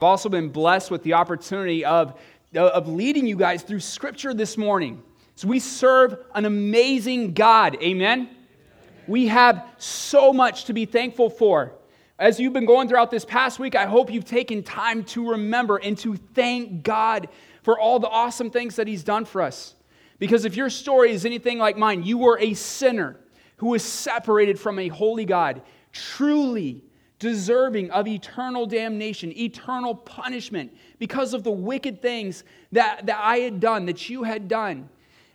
I've also been blessed with the opportunity of, of leading you guys through Scripture this morning. So we serve an amazing God. Amen? We have so much to be thankful for. As you've been going throughout this past week, I hope you've taken time to remember and to thank God for all the awesome things that He's done for us. Because if your story is anything like mine, you were a sinner who was separated from a holy God, truly deserving of eternal damnation, eternal punishment because of the wicked things that, that I had done, that you had done.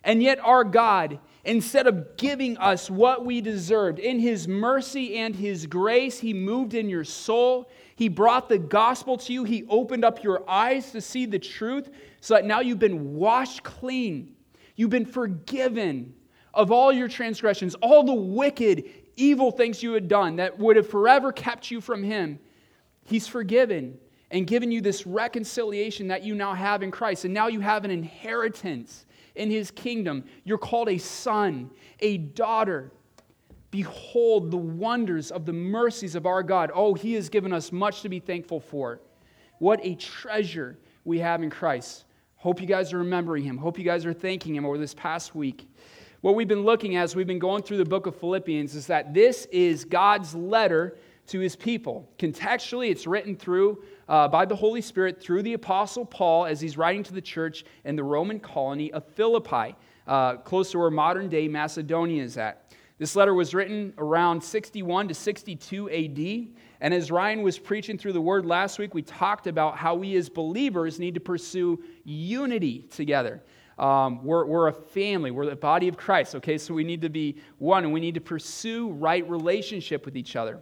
And yet, our God, instead of giving us what we deserved, in His mercy and His grace, He moved in your soul. He brought the gospel to you. He opened up your eyes to see the truth so that now you've been washed clean. You've been forgiven of all your transgressions, all the wicked, evil things you had done that would have forever kept you from Him, He's forgiven and given you this reconciliation that you now have in Christ. And now you have an inheritance in His kingdom. You're called a son, a daughter. Behold the wonders of the mercies of our God. Oh, He has given us much to be thankful for. What a treasure we have in Christ. Hope you guys are remembering Him. Hope you guys are thanking Him over this past week. What we've been looking at as we've been going through the book of Philippians is that this is God's letter to his people. Contextually, it's written through uh, by the Holy Spirit through the Apostle Paul as he's writing to the church in the Roman colony of Philippi, uh, close to where modern day Macedonia is at. This letter was written around 61 to 62 AD. And as Ryan was preaching through the word last week, we talked about how we as believers need to pursue unity together. Um, we're, we're a family. We're the body of Christ, okay? So we need to be one and we need to pursue right relationship with each other.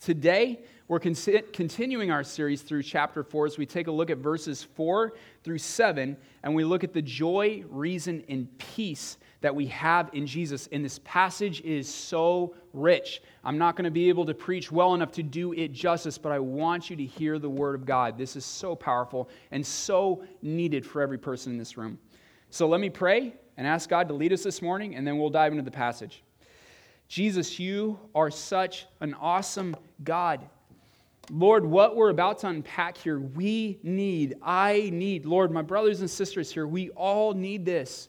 Today, we're con- continuing our series through chapter 4 as we take a look at verses 4 through 7 and we look at the joy, reason, and peace that we have in Jesus. And this passage is so rich. I'm not going to be able to preach well enough to do it justice, but I want you to hear the word of God. This is so powerful and so needed for every person in this room. So let me pray and ask God to lead us this morning, and then we'll dive into the passage. Jesus, you are such an awesome God. Lord, what we're about to unpack here, we need, I need. Lord, my brothers and sisters here, we all need this.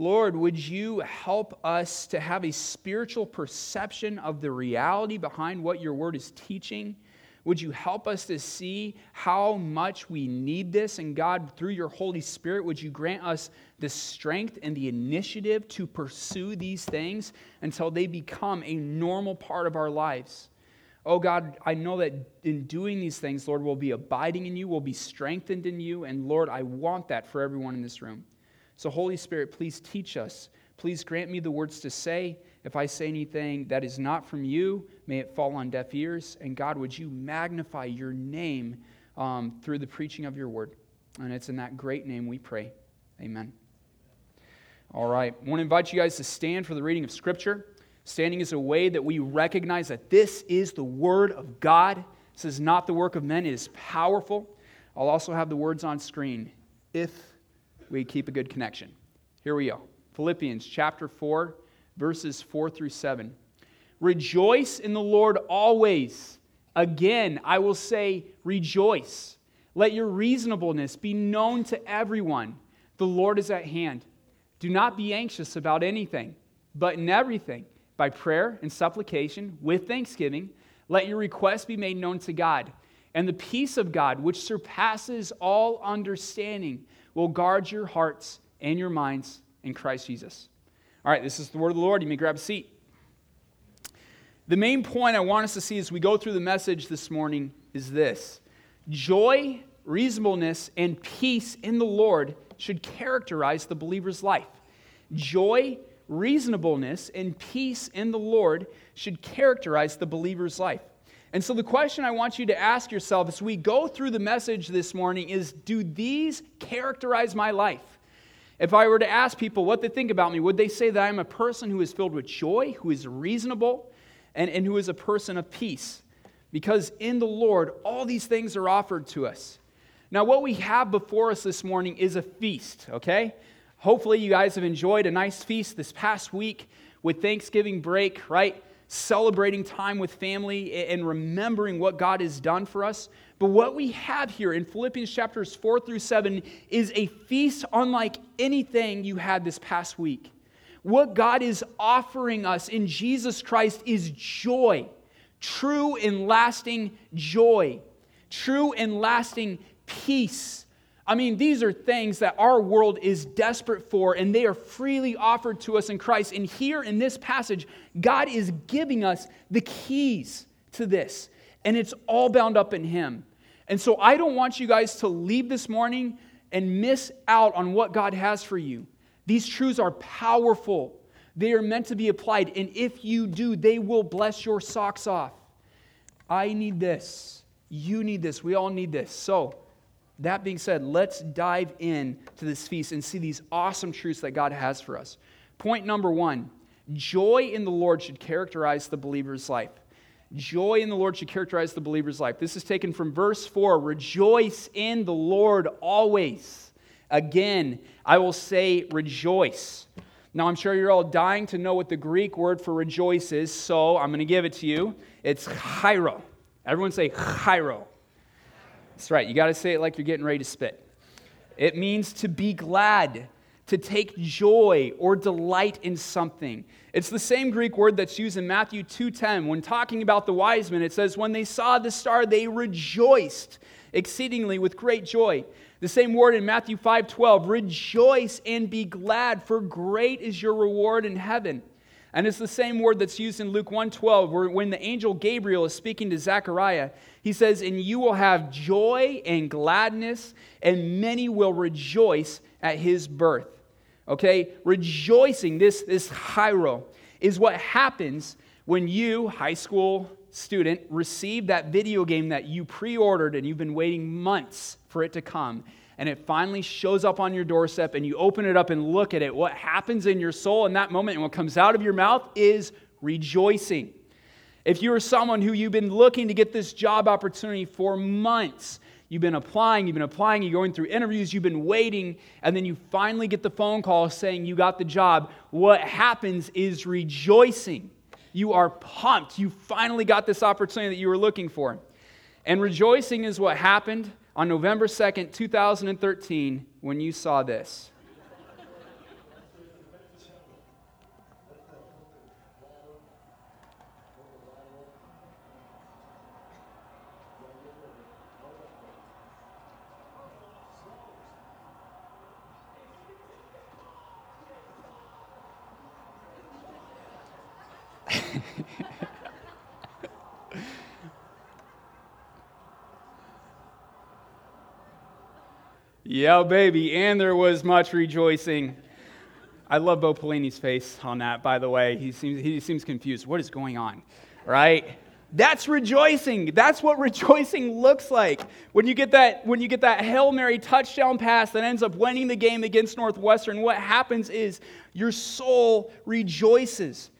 Lord, would you help us to have a spiritual perception of the reality behind what your word is teaching? Would you help us to see how much we need this? And God, through your Holy Spirit, would you grant us the strength and the initiative to pursue these things until they become a normal part of our lives? Oh God, I know that in doing these things, Lord, we'll be abiding in you, we'll be strengthened in you. And Lord, I want that for everyone in this room. So, Holy Spirit, please teach us. Please grant me the words to say if I say anything that is not from you, may it fall on deaf ears. And God, would you magnify your name um, through the preaching of your word? And it's in that great name we pray. Amen. All right. I want to invite you guys to stand for the reading of Scripture. Standing is a way that we recognize that this is the Word of God. This is not the work of men, it is powerful. I'll also have the words on screen if we keep a good connection. Here we go Philippians chapter 4 verses 4 through 7. Rejoice in the Lord always. Again, I will say, rejoice. Let your reasonableness be known to everyone. The Lord is at hand. Do not be anxious about anything, but in everything, by prayer and supplication, with thanksgiving, let your requests be made known to God. And the peace of God, which surpasses all understanding, will guard your hearts and your minds in Christ Jesus. All right, this is the word of the Lord. You may grab a seat. The main point I want us to see as we go through the message this morning is this joy, reasonableness, and peace in the Lord should characterize the believer's life. Joy, reasonableness, and peace in the Lord should characterize the believer's life. And so, the question I want you to ask yourself as we go through the message this morning is Do these characterize my life? If I were to ask people what they think about me, would they say that I'm a person who is filled with joy, who is reasonable, and, and who is a person of peace? Because in the Lord, all these things are offered to us. Now, what we have before us this morning is a feast, okay? Hopefully, you guys have enjoyed a nice feast this past week with Thanksgiving break, right? Celebrating time with family and remembering what God has done for us. But what we have here in Philippians chapters 4 through 7 is a feast unlike anything you had this past week. What God is offering us in Jesus Christ is joy, true and lasting joy, true and lasting peace. I mean, these are things that our world is desperate for, and they are freely offered to us in Christ. And here in this passage, God is giving us the keys to this, and it's all bound up in Him. And so I don't want you guys to leave this morning and miss out on what God has for you. These truths are powerful. They are meant to be applied. And if you do, they will bless your socks off. I need this. You need this. We all need this. So, that being said, let's dive in to this feast and see these awesome truths that God has for us. Point number one joy in the Lord should characterize the believer's life. Joy in the Lord should characterize the believer's life. This is taken from verse 4 Rejoice in the Lord always. Again, I will say rejoice. Now, I'm sure you're all dying to know what the Greek word for rejoice is, so I'm going to give it to you. It's chairo. Everyone say chairo. That's right. You got to say it like you're getting ready to spit. It means to be glad, to take joy or delight in something. It's the same Greek word that's used in Matthew 2:10 when talking about the wise men. It says when they saw the star they rejoiced exceedingly with great joy. The same word in Matthew 5:12, rejoice and be glad, for great is your reward in heaven. And it's the same word that's used in Luke 1:12, where when the angel Gabriel is speaking to Zechariah, he says, And you will have joy and gladness, and many will rejoice at his birth. Okay? Rejoicing, this, this chairo, is what happens when you, high school student, receive that video game that you pre ordered and you've been waiting months for it to come, and it finally shows up on your doorstep, and you open it up and look at it, what happens in your soul in that moment and what comes out of your mouth is rejoicing. If you are someone who you've been looking to get this job opportunity for months, you've been applying, you've been applying, you're going through interviews, you've been waiting, and then you finally get the phone call saying you got the job, what happens is rejoicing. You are pumped. You finally got this opportunity that you were looking for. And rejoicing is what happened on November 2nd, 2013, when you saw this. Yeah, baby. And there was much rejoicing. I love Bo Pelini's face on that, by the way. He seems, he seems confused. What is going on? Right? That's rejoicing. That's what rejoicing looks like. When you get that, when you get that Hail Mary touchdown pass that ends up winning the game against Northwestern, what happens is your soul rejoices.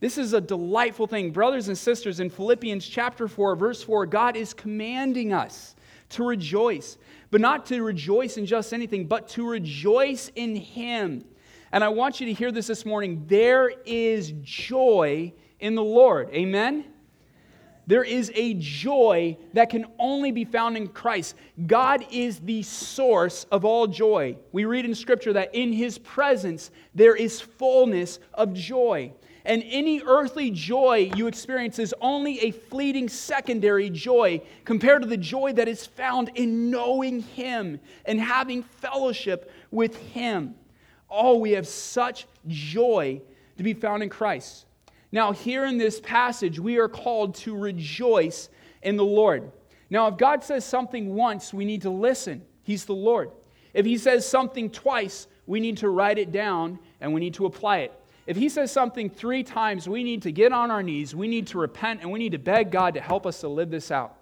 This is a delightful thing. Brothers and sisters, in Philippians chapter 4, verse 4, God is commanding us to rejoice but not to rejoice in just anything, but to rejoice in Him. And I want you to hear this this morning. There is joy in the Lord. Amen? There is a joy that can only be found in Christ. God is the source of all joy. We read in Scripture that in His presence there is fullness of joy. And any earthly joy you experience is only a fleeting secondary joy compared to the joy that is found in knowing Him and having fellowship with Him. Oh, we have such joy to be found in Christ. Now, here in this passage, we are called to rejoice in the Lord. Now, if God says something once, we need to listen. He's the Lord. If He says something twice, we need to write it down and we need to apply it. If he says something three times, we need to get on our knees, we need to repent, and we need to beg God to help us to live this out.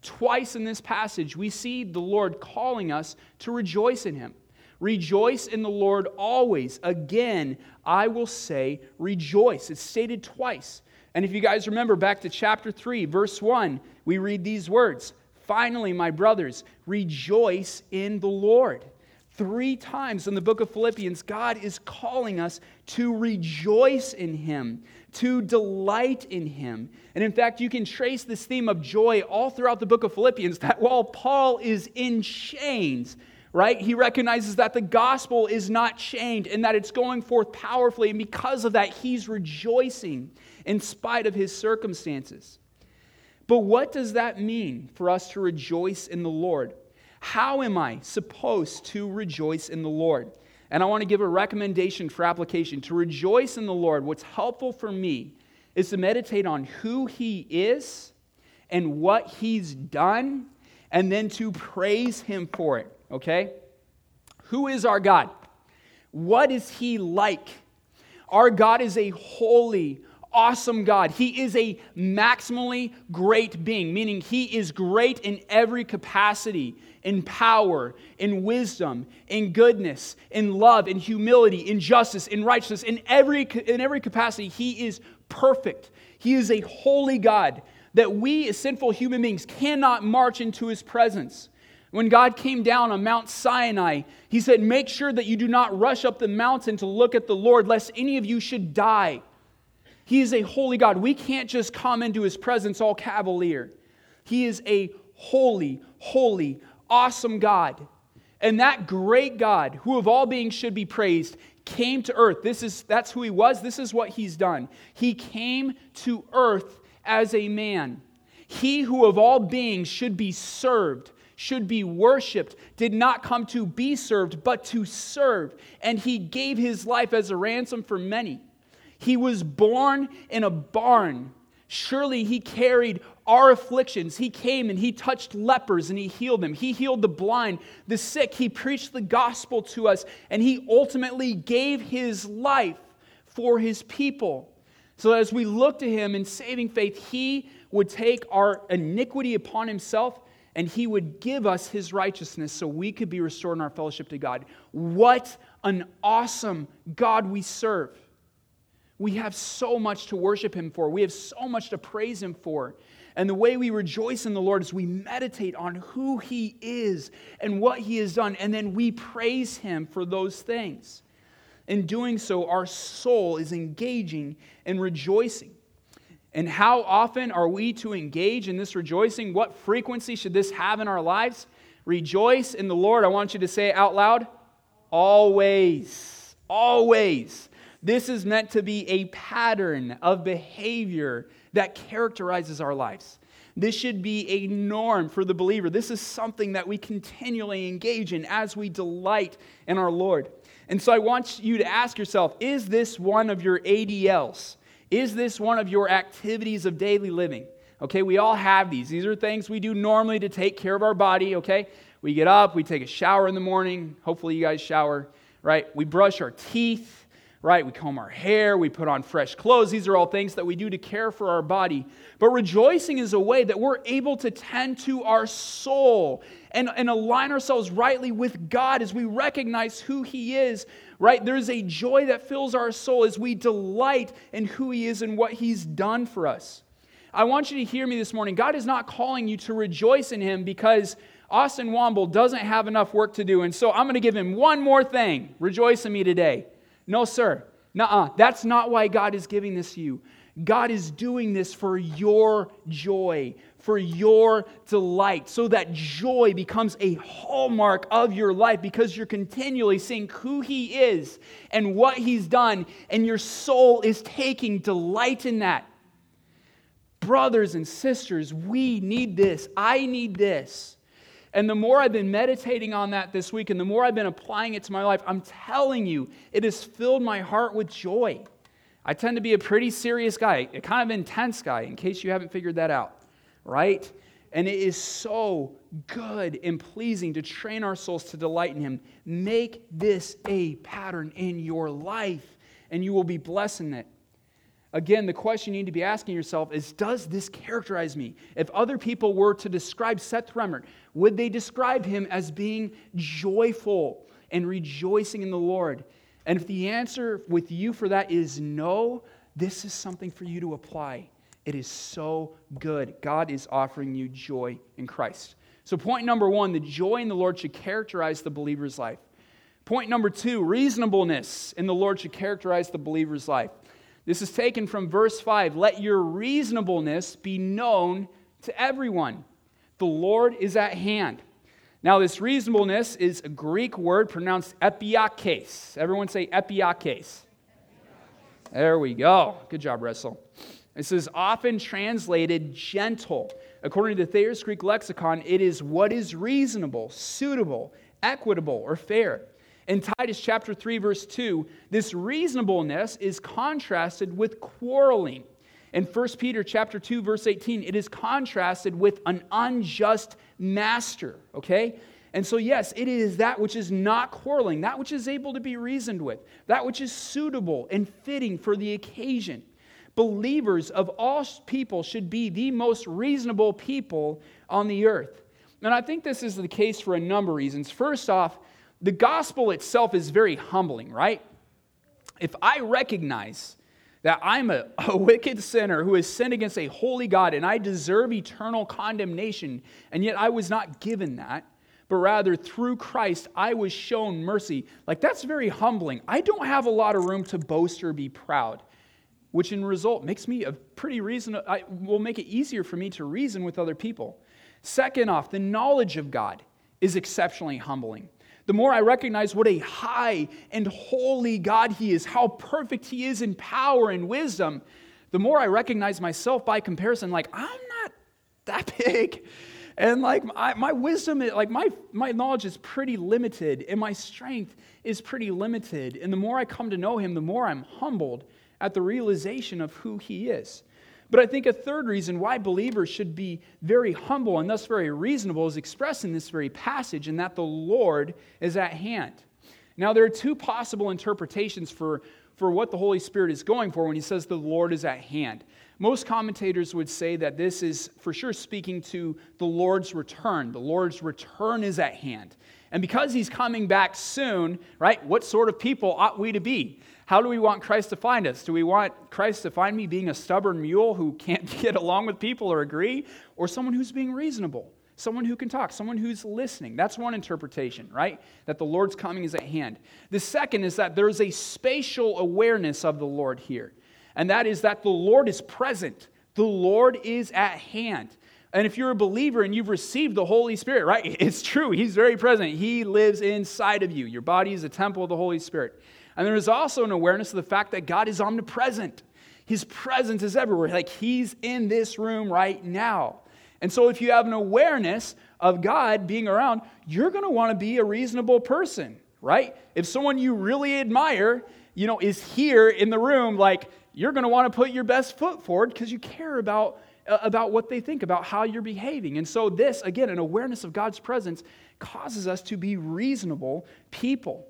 Twice in this passage, we see the Lord calling us to rejoice in him. Rejoice in the Lord always. Again, I will say rejoice. It's stated twice. And if you guys remember back to chapter 3, verse 1, we read these words Finally, my brothers, rejoice in the Lord. Three times in the book of Philippians, God is calling us to rejoice in Him, to delight in Him. And in fact, you can trace this theme of joy all throughout the book of Philippians that while Paul is in chains, right, he recognizes that the gospel is not chained and that it's going forth powerfully. And because of that, he's rejoicing in spite of his circumstances. But what does that mean for us to rejoice in the Lord? How am I supposed to rejoice in the Lord? And I want to give a recommendation for application. To rejoice in the Lord, what's helpful for me is to meditate on who He is and what He's done, and then to praise Him for it, okay? Who is our God? What is He like? Our God is a holy, awesome God. He is a maximally great being, meaning He is great in every capacity in power, in wisdom, in goodness, in love, in humility, in justice, in righteousness, in every, in every capacity. He is perfect. He is a holy God that we, as sinful human beings, cannot march into his presence. When God came down on Mount Sinai, he said, Make sure that you do not rush up the mountain to look at the Lord, lest any of you should die. He is a holy God. We can't just come into his presence all cavalier. He is a holy, holy, awesome God. And that great God, who of all beings should be praised, came to earth. This is that's who he was. This is what he's done. He came to earth as a man. He who of all beings should be served, should be worshiped, did not come to be served, but to serve. And he gave his life as a ransom for many. He was born in a barn. Surely he carried our afflictions. He came and he touched lepers and he healed them. He healed the blind, the sick. He preached the gospel to us and he ultimately gave his life for his people. So as we look to him in saving faith, he would take our iniquity upon himself and he would give us his righteousness so we could be restored in our fellowship to God. What an awesome God we serve. We have so much to worship him for. We have so much to praise him for. And the way we rejoice in the Lord is we meditate on who He is and what He has done, and then we praise Him for those things. In doing so, our soul is engaging and rejoicing. And how often are we to engage in this rejoicing? What frequency should this have in our lives? Rejoice in the Lord. I want you to say it out loud. Always. Always. This is meant to be a pattern of behavior that characterizes our lives. This should be a norm for the believer. This is something that we continually engage in as we delight in our Lord. And so I want you to ask yourself is this one of your ADLs? Is this one of your activities of daily living? Okay, we all have these. These are things we do normally to take care of our body, okay? We get up, we take a shower in the morning. Hopefully, you guys shower, right? We brush our teeth right? We comb our hair, we put on fresh clothes. These are all things that we do to care for our body. But rejoicing is a way that we're able to tend to our soul and, and align ourselves rightly with God as we recognize who He is, right? There's a joy that fills our soul as we delight in who He is and what He's done for us. I want you to hear me this morning. God is not calling you to rejoice in Him because Austin Womble doesn't have enough work to do. And so I'm going to give him one more thing. Rejoice in me today. No, sir. Nuh-uh. That's not why God is giving this to you. God is doing this for your joy, for your delight, so that joy becomes a hallmark of your life because you're continually seeing who He is and what He's done, and your soul is taking delight in that. Brothers and sisters, we need this. I need this. And the more I've been meditating on that this week and the more I've been applying it to my life, I'm telling you, it has filled my heart with joy. I tend to be a pretty serious guy, a kind of intense guy, in case you haven't figured that out, right? And it is so good and pleasing to train our souls to delight in Him. Make this a pattern in your life, and you will be blessed in it. Again, the question you need to be asking yourself is Does this characterize me? If other people were to describe Seth Remmert, would they describe him as being joyful and rejoicing in the Lord? And if the answer with you for that is no, this is something for you to apply. It is so good. God is offering you joy in Christ. So, point number one the joy in the Lord should characterize the believer's life. Point number two reasonableness in the Lord should characterize the believer's life. This is taken from verse 5. Let your reasonableness be known to everyone. The Lord is at hand. Now, this reasonableness is a Greek word pronounced epiakes. Everyone say epiakes. There we go. Good job, Russell. This is often translated gentle. According to the Thayer's Greek lexicon, it is what is reasonable, suitable, equitable, or fair. In Titus chapter 3 verse 2, this reasonableness is contrasted with quarreling. In 1 Peter chapter 2 verse 18, it is contrasted with an unjust master, okay? And so yes, it is that which is not quarreling, that which is able to be reasoned with, that which is suitable and fitting for the occasion. Believers of all people should be the most reasonable people on the earth. And I think this is the case for a number of reasons. First off, the gospel itself is very humbling, right? If I recognize that I'm a, a, wicked sinner who has sinned against a holy God and I deserve eternal condemnation, and yet I was not given that, but rather through Christ I was shown mercy, like that's very humbling. I don't have a lot of room to boast or be proud, which in result makes me a pretty reason, I, will make it easier for me to reason with other people. Second off, the knowledge of God is exceptionally humbling the more I recognize what a high and holy God He is, how perfect He is in power and wisdom, the more I recognize myself by comparison, like, I'm not that big. And like my, my wisdom, like my, my knowledge is pretty limited, and my strength is pretty limited. And the more I come to know Him, the more I'm humbled at the realization of who He is. But I think a third reason why believers should be very humble and thus very reasonable is expressed in this very passage, and that the Lord is at hand. Now, there are two possible interpretations for, for what the Holy Spirit is going for when he says the Lord is at hand. Most commentators would say that this is for sure speaking to the Lord's return. The Lord's return is at hand. And because he's coming back soon, right, what sort of people ought we to be? How do we want Christ to find us? Do we want Christ to find me being a stubborn mule who can't get along with people or agree? Or someone who's being reasonable? Someone who can talk, someone who's listening. That's one interpretation, right? That the Lord's coming is at hand. The second is that there's a spatial awareness of the Lord here, and that is that the Lord is present, the Lord is at hand. And if you're a believer and you've received the Holy Spirit, right? It's true. He's very present. He lives inside of you. Your body is a temple of the Holy Spirit. And there is also an awareness of the fact that God is omnipresent. His presence is everywhere. Like He's in this room right now. And so, if you have an awareness of God being around, you're going to want to be a reasonable person, right? If someone you really admire, you know, is here in the room, like you're going to want to put your best foot forward because you care about uh, about what they think about how you're behaving. And so, this again, an awareness of God's presence causes us to be reasonable people.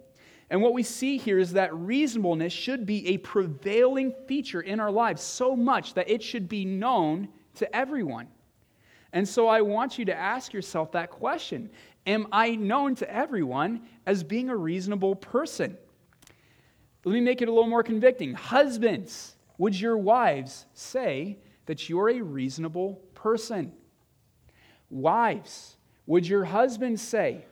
And what we see here is that reasonableness should be a prevailing feature in our lives so much that it should be known to everyone. And so I want you to ask yourself that question Am I known to everyone as being a reasonable person? Let me make it a little more convicting. Husbands, would your wives say that you're a reasonable person? Wives, would your husband say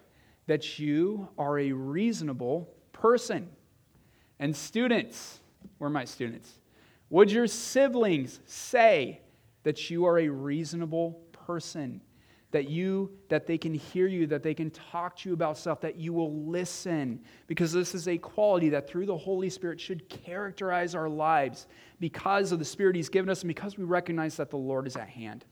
that you are a reasonable person. And students, where are my students? Would your siblings say that you are a reasonable person? That you, that they can hear you, that they can talk to you about stuff, that you will listen. Because this is a quality that through the Holy Spirit should characterize our lives because of the Spirit He's given us and because we recognize that the Lord is at hand.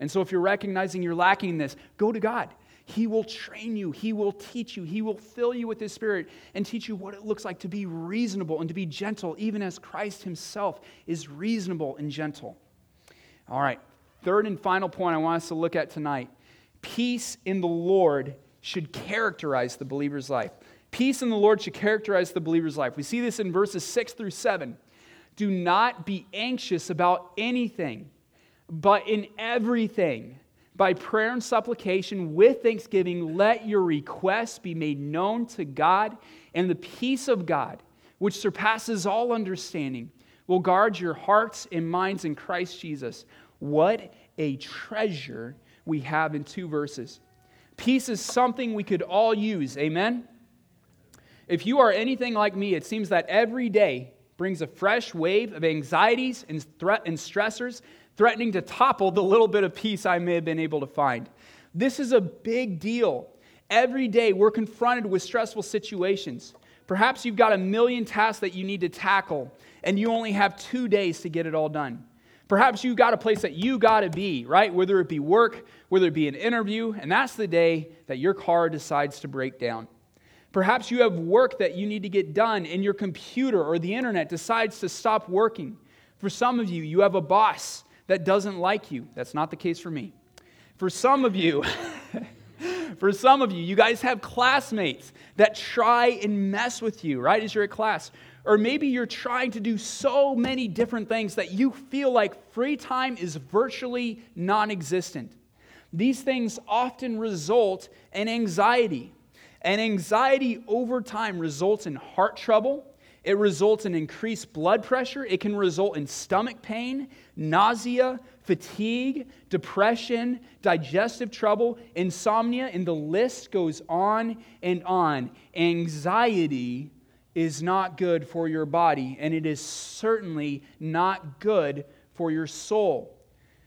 And so if you're recognizing you're lacking this, go to God. He will train you, He will teach you, He will fill you with His Spirit and teach you what it looks like to be reasonable and to be gentle, even as Christ Himself is reasonable and gentle. All right, third and final point I want us to look at tonight peace in the Lord should characterize the believer's life. Peace in the Lord should characterize the believer's life. We see this in verses 6 through 7. Do not be anxious about anything, but in everything by prayer and supplication with thanksgiving, let your requests be made known to God, and the peace of God, which surpasses all understanding, will guard your hearts and minds in Christ Jesus. What a treasure we have in two verses. Peace is something we could all use. Amen? If you are anything like me, it seems that every day brings a fresh wave of anxieties and, threat and stressors threatening to topple the little bit of peace I may have been able to find. This is a big deal. Every day we're confronted with stressful situations. Perhaps you've got a million tasks that you need to tackle, and you only have two days to get it all done. Perhaps you've got a place that you got to be, right? Whether it be work, whether it be an interview, and that's the day that your car decides to break down. Perhaps you have work that you need to get done, and your computer or the internet decides to stop working. For some of you, you have a boss that doesn't like you. That's not the case for me. For some of you, for some of you, you guys have classmates that try and mess with you, right, as you're at class. Or maybe you're trying to do so many different things that you feel like free time is virtually non existent. These things often result in anxiety. And anxiety over time results in heart trouble. It results in increased blood pressure. It can result in stomach pain, nausea, fatigue, depression, digestive trouble, insomnia, and the list goes on and on. Anxiety is not good for your body, and it is certainly not good for your soul.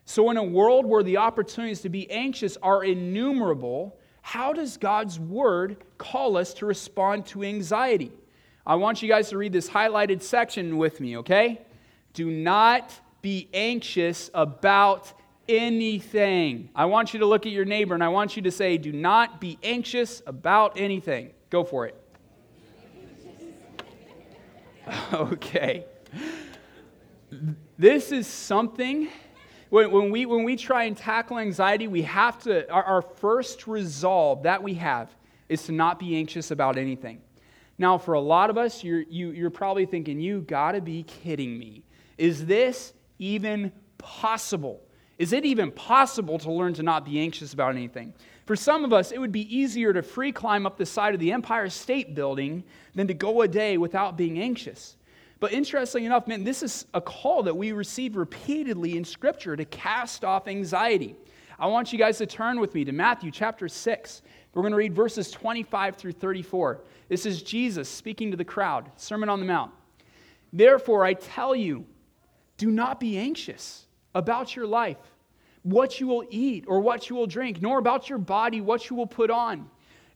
So, in a world where the opportunities to be anxious are innumerable, how does God's word call us to respond to anxiety? I want you guys to read this highlighted section with me, okay? Do not be anxious about anything. I want you to look at your neighbor and I want you to say, Do not be anxious about anything. Go for it. okay. This is something when, when, we, when we try and tackle anxiety, we have to, our, our first resolve that we have is to not be anxious about anything. Now, for a lot of us, you're, you, you're probably thinking, you gotta be kidding me. Is this even possible? Is it even possible to learn to not be anxious about anything? For some of us, it would be easier to free climb up the side of the Empire State Building than to go a day without being anxious. But interestingly enough, man, this is a call that we receive repeatedly in Scripture to cast off anxiety. I want you guys to turn with me to Matthew chapter 6. We're going to read verses 25 through 34. This is Jesus speaking to the crowd, Sermon on the Mount. Therefore, I tell you, do not be anxious about your life, what you will eat or what you will drink, nor about your body, what you will put on.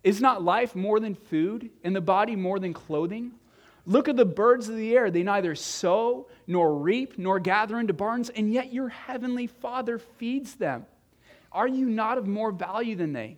Is not life more than food, and the body more than clothing? Look at the birds of the air. They neither sow, nor reap, nor gather into barns, and yet your heavenly Father feeds them. Are you not of more value than they?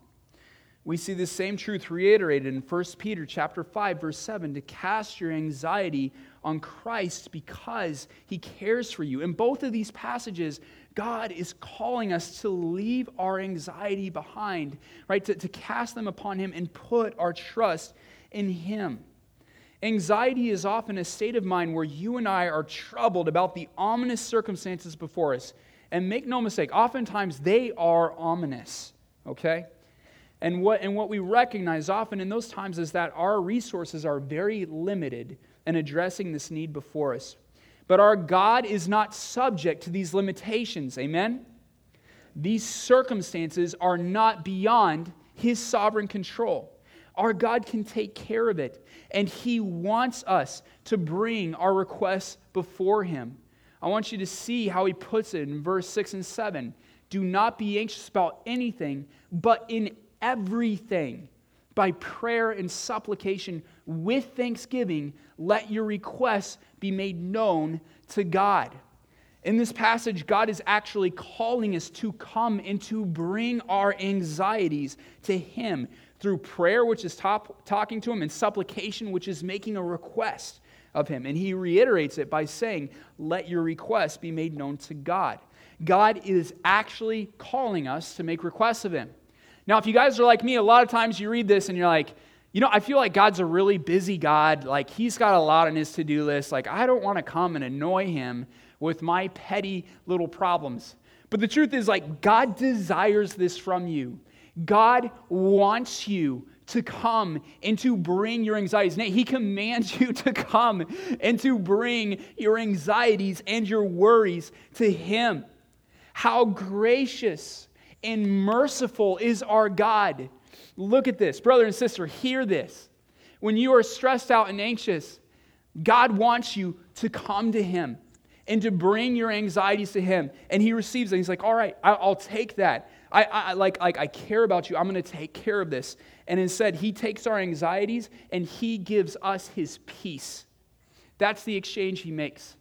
We see the same truth reiterated in 1 Peter chapter 5 verse 7 to cast your anxiety on Christ because he cares for you. In both of these passages, God is calling us to leave our anxiety behind, right? To, to cast them upon him and put our trust in him. Anxiety is often a state of mind where you and I are troubled about the ominous circumstances before us. And make no mistake, oftentimes they are ominous, okay? And what, and what we recognize often in those times is that our resources are very limited in addressing this need before us. But our God is not subject to these limitations, amen? These circumstances are not beyond his sovereign control. Our God can take care of it, and He wants us to bring our requests before Him. I want you to see how He puts it in verse 6 and 7. Do not be anxious about anything, but in everything, by prayer and supplication with thanksgiving, let your requests be made known to God. In this passage, God is actually calling us to come and to bring our anxieties to Him through prayer, which is top, talking to Him, and supplication, which is making a request of Him. And He reiterates it by saying, Let your requests be made known to God. God is actually calling us to make requests of Him. Now, if you guys are like me, a lot of times you read this and you're like, you know, I feel like God's a really busy God. Like, He's got a lot on His to do list. Like, I don't want to come and annoy Him with my petty little problems. But the truth is, like, God desires this from you. God wants you to come and to bring your anxieties. He commands you to come and to bring your anxieties and your worries to Him. How gracious and merciful is our God. Look at this. Brother and sister, hear this. When you are stressed out and anxious, God wants you to come to Him and to bring your anxieties to Him. And He receives it. He's like, all right, I'll take that. I, I, like, like, I care about you. I'm going to take care of this. And instead, He takes our anxieties and He gives us His peace. That's the exchange He makes.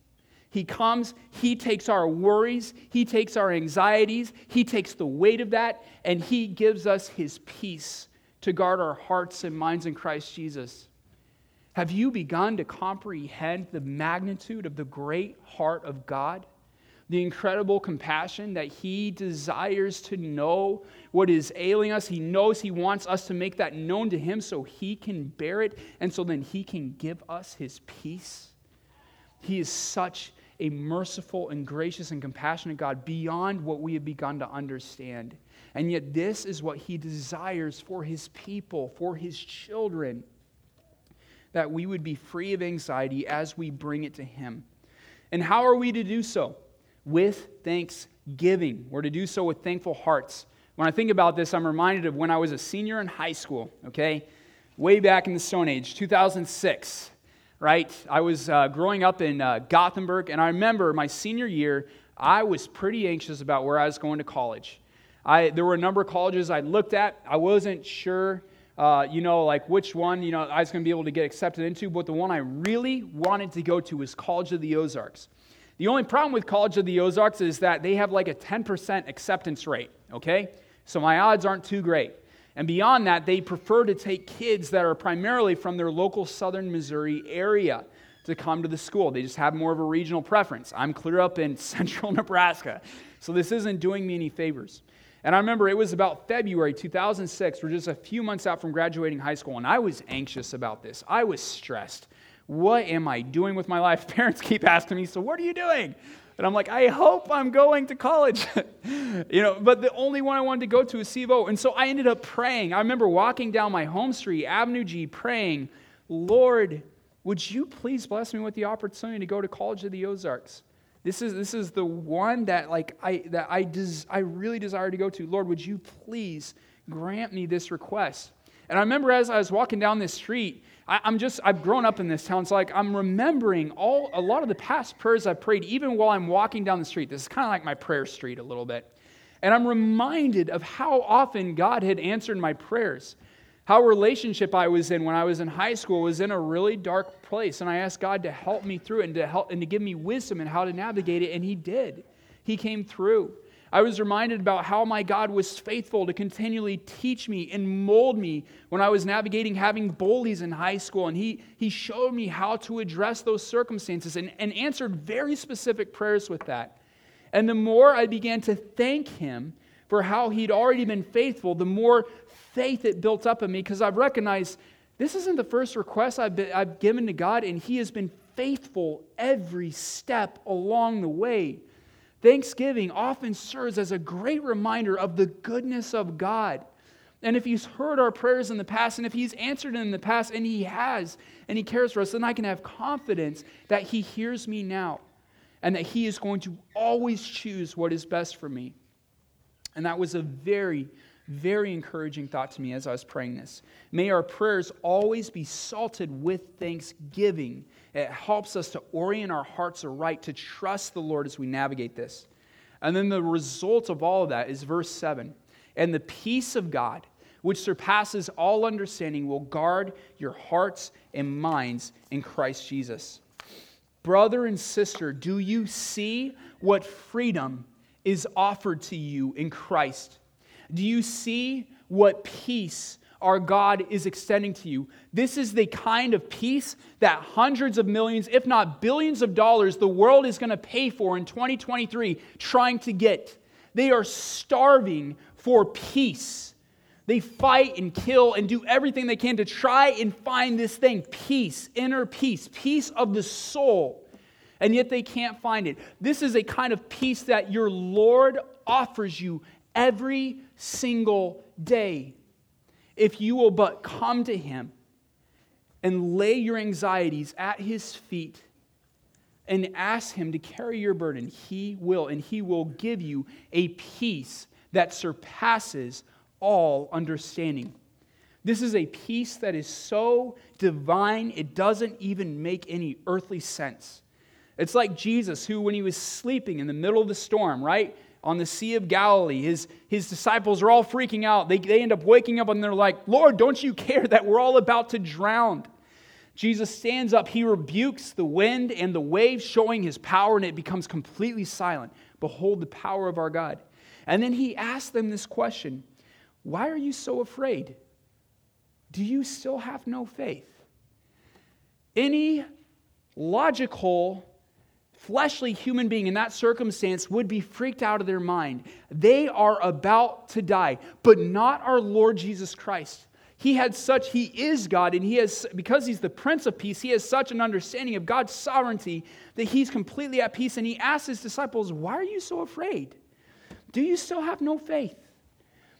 He comes, He takes our worries, He takes our anxieties, He takes the weight of that, and He gives us His peace to guard our hearts and minds in Christ Jesus. Have you begun to comprehend the magnitude of the great heart of God? The incredible compassion that He desires to know what is ailing us. He knows He wants us to make that known to Him so He can bear it and so then He can give us His peace. He is such a merciful and gracious and compassionate God beyond what we have begun to understand. And yet, this is what He desires for His people, for His children, that we would be free of anxiety as we bring it to Him. And how are we to do so? With thanksgiving. We're to do so with thankful hearts. When I think about this, I'm reminded of when I was a senior in high school, okay? Way back in the Stone Age, 2006 right? I was uh, growing up in uh, Gothenburg, and I remember my senior year, I was pretty anxious about where I was going to college. I, there were a number of colleges I looked at. I wasn't sure, uh, you know, like which one, you know, I was going to be able to get accepted into, but the one I really wanted to go to was College of the Ozarks. The only problem with College of the Ozarks is that they have like a 10% acceptance rate, okay? So my odds aren't too great. And beyond that, they prefer to take kids that are primarily from their local southern Missouri area to come to the school. They just have more of a regional preference. I'm clear up in central Nebraska, so this isn't doing me any favors. And I remember it was about February 2006. We're just a few months out from graduating high school, and I was anxious about this. I was stressed. What am I doing with my life? Parents keep asking me, So, what are you doing? And I'm like, I hope I'm going to college. you know, but the only one I wanted to go to is C of O. And so I ended up praying. I remember walking down my home street, Avenue G, praying, Lord, would you please bless me with the opportunity to go to College of the Ozarks? This is, this is the one that like I that I des- I really desire to go to. Lord, would you please grant me this request? And I remember as I was walking down this street, I, am just, I've grown up in this town. It's like I'm remembering all, a lot of the past prayers I've prayed, even while I'm walking down the street. This is kind of like my prayer street a little bit. And I'm reminded of how often God had answered my prayers. How relationship I was in when I was in high school was in a really dark place. And I asked God to help me through it and to help and to give me wisdom and how to navigate it. And He did. He came through. I was reminded about how my God was faithful to continually teach me and mold me when I was navigating having bullies in high school. And He, he showed me how to address those circumstances and, and answered very specific prayers with that. And the more I began to thank Him for how He'd already been faithful, the more faith it built up in me because I've recognized this isn't the first request I've, been, I've given to God, and He has been faithful every step along the way. Thanksgiving often serves as a great reminder of the goodness of God. And if He's heard our prayers in the past, and if He's answered in the past, and He has, and He cares for us, then I can have confidence that He hears me now and that He is going to always choose what is best for me. And that was a very, very encouraging thought to me as I was praying this. May our prayers always be salted with thanksgiving it helps us to orient our hearts aright to trust the Lord as we navigate this. And then the result of all of that is verse 7 And the peace of God, which surpasses all understanding, will guard your hearts and minds in Christ Jesus. Brother and sister, do you see what freedom is offered to you in Christ? Do you see what peace our God is extending to you? This is the kind of peace that hundreds of millions, if not billions of dollars, the world is going to pay for in 2023 trying to get. They are starving for peace. They fight and kill and do everything they can to try and find this thing peace, inner peace, peace of the soul. And yet they can't find it. This is a kind of peace that your Lord offers you every single day. If you will but come to Him and lay your anxieties at His feet and ask Him to carry your burden, He will, and He will give you a peace that surpasses all understanding. This is a peace that is so divine, it doesn't even make any earthly sense. It's like Jesus, who, when he was sleeping in the middle of the storm, right, on the Sea of Galilee, his, his disciples are all freaking out. They, they end up waking up and they're like, Lord, don't you care that we're all about to drown? Jesus stands up, he rebukes the wind and the waves, showing his power, and it becomes completely silent. Behold the power of our God. And then he asks them this question Why are you so afraid? Do you still have no faith? Any logical, fleshly human being in that circumstance would be freaked out of their mind. They are about to die, but not our Lord Jesus Christ. He had such, he is God, and he has, because he's the Prince of Peace, he has such an understanding of God's sovereignty that he's completely at peace. And he asks his disciples, Why are you so afraid? Do you still have no faith?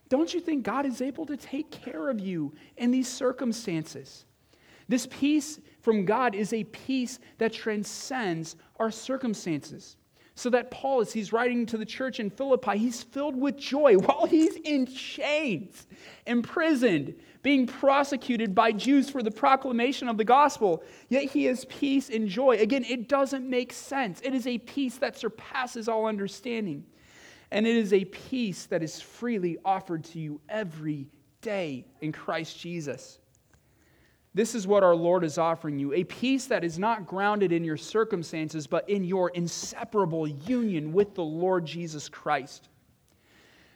Don't you think God is able to take care of you in these circumstances? This peace from God is a peace that transcends our circumstances. So that Paul, as he's writing to the church in Philippi, he's filled with joy while he's in chains, imprisoned, being prosecuted by Jews for the proclamation of the gospel. Yet he has peace and joy. Again, it doesn't make sense. It is a peace that surpasses all understanding. And it is a peace that is freely offered to you every day in Christ Jesus. This is what our Lord is offering you a peace that is not grounded in your circumstances, but in your inseparable union with the Lord Jesus Christ.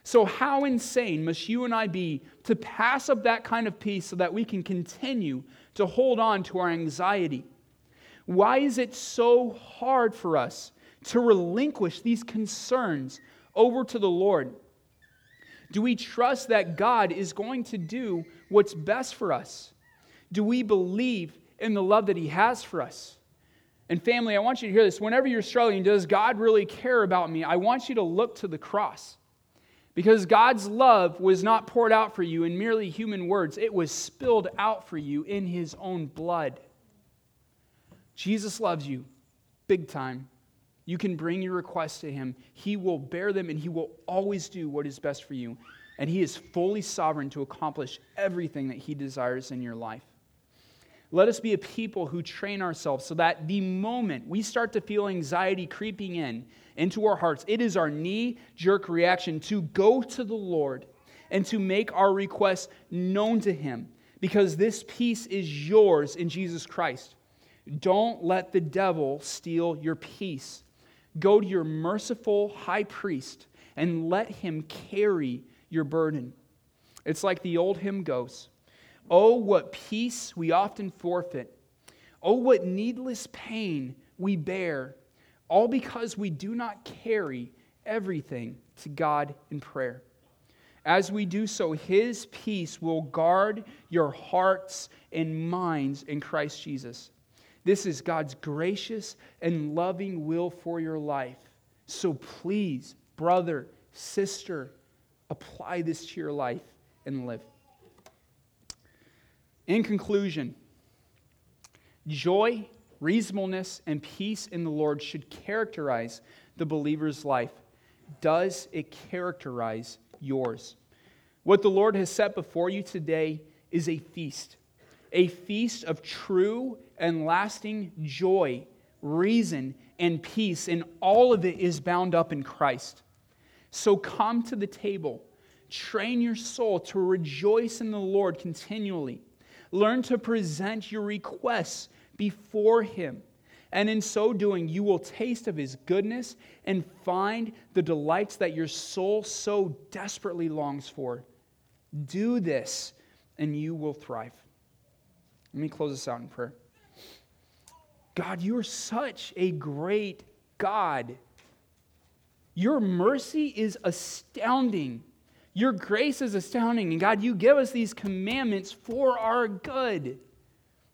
So, how insane must you and I be to pass up that kind of peace so that we can continue to hold on to our anxiety? Why is it so hard for us to relinquish these concerns over to the Lord? Do we trust that God is going to do what's best for us? Do we believe in the love that He has for us? And family, I want you to hear this. Whenever you're struggling, does God really care about me? I want you to look to the cross. Because God's love was not poured out for you in merely human words, it was spilled out for you in His own blood. Jesus loves you big time. You can bring your requests to him. He will bear them and he will always do what is best for you. And he is fully sovereign to accomplish everything that he desires in your life. Let us be a people who train ourselves so that the moment we start to feel anxiety creeping in into our hearts, it is our knee jerk reaction to go to the Lord and to make our requests known to him because this peace is yours in Jesus Christ. Don't let the devil steal your peace. Go to your merciful high priest and let him carry your burden. It's like the old hymn goes Oh, what peace we often forfeit. Oh, what needless pain we bear, all because we do not carry everything to God in prayer. As we do so, His peace will guard your hearts and minds in Christ Jesus. This is God's gracious and loving will for your life. So please, brother, sister, apply this to your life and live. In conclusion, joy, reasonableness, and peace in the Lord should characterize the believer's life. Does it characterize yours? What the Lord has set before you today is a feast, a feast of true and lasting joy, reason, and peace, and all of it is bound up in Christ. So come to the table, Train your soul to rejoice in the Lord continually. Learn to present your requests before Him. And in so doing, you will taste of His goodness and find the delights that your soul so desperately longs for. Do this, and you will thrive. Let me close this out in prayer. God, you are such a great God. Your mercy is astounding. Your grace is astounding. And God, you give us these commandments for our good.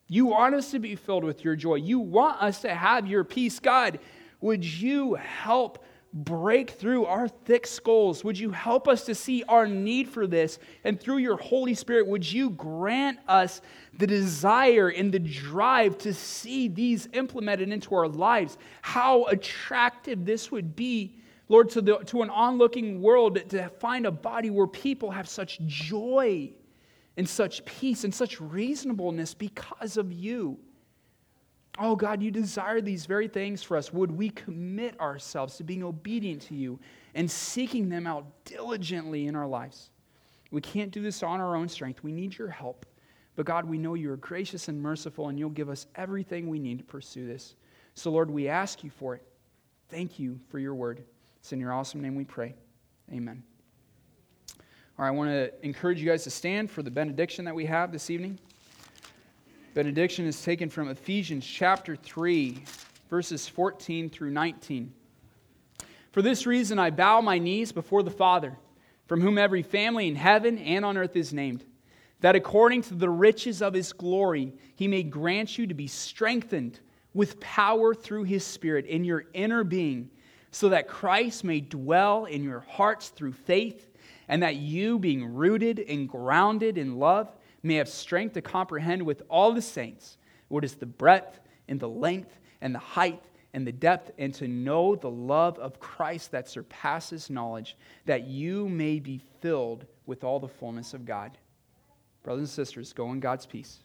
You want us to be filled with your joy. You want us to have your peace. God, would you help break through our thick skulls? Would you help us to see our need for this? And through your Holy Spirit, would you grant us the desire and the drive to see these implemented into our lives? How attractive this would be, Lord, to, the, to an onlooking world to find a body where people have such joy and such peace and such reasonableness because of you. Oh God, you desire these very things for us. Would we commit ourselves to being obedient to you and seeking them out diligently in our lives? We can't do this on our own strength. We need your help. But God, we know you're gracious and merciful, and you'll give us everything we need to pursue this. So, Lord, we ask you for it. Thank you for your word. It's in your awesome name we pray. Amen. All right, I want to encourage you guys to stand for the benediction that we have this evening benediction is taken from Ephesians chapter 3, verses 14 through 19. For this reason, I bow my knees before the Father, from whom every family in heaven and on earth is named, that according to the riches of his glory, he may grant you to be strengthened with power through his Spirit in your inner being, so that Christ may dwell in your hearts through faith, and that you, being rooted and grounded in love, may have strength to comprehend with all the saints what is the breadth and the length and the height and the depth, and to know the love of Christ that surpasses knowledge, that you may be filled with all the fullness of God. Brothers and sisters, go in God's peace.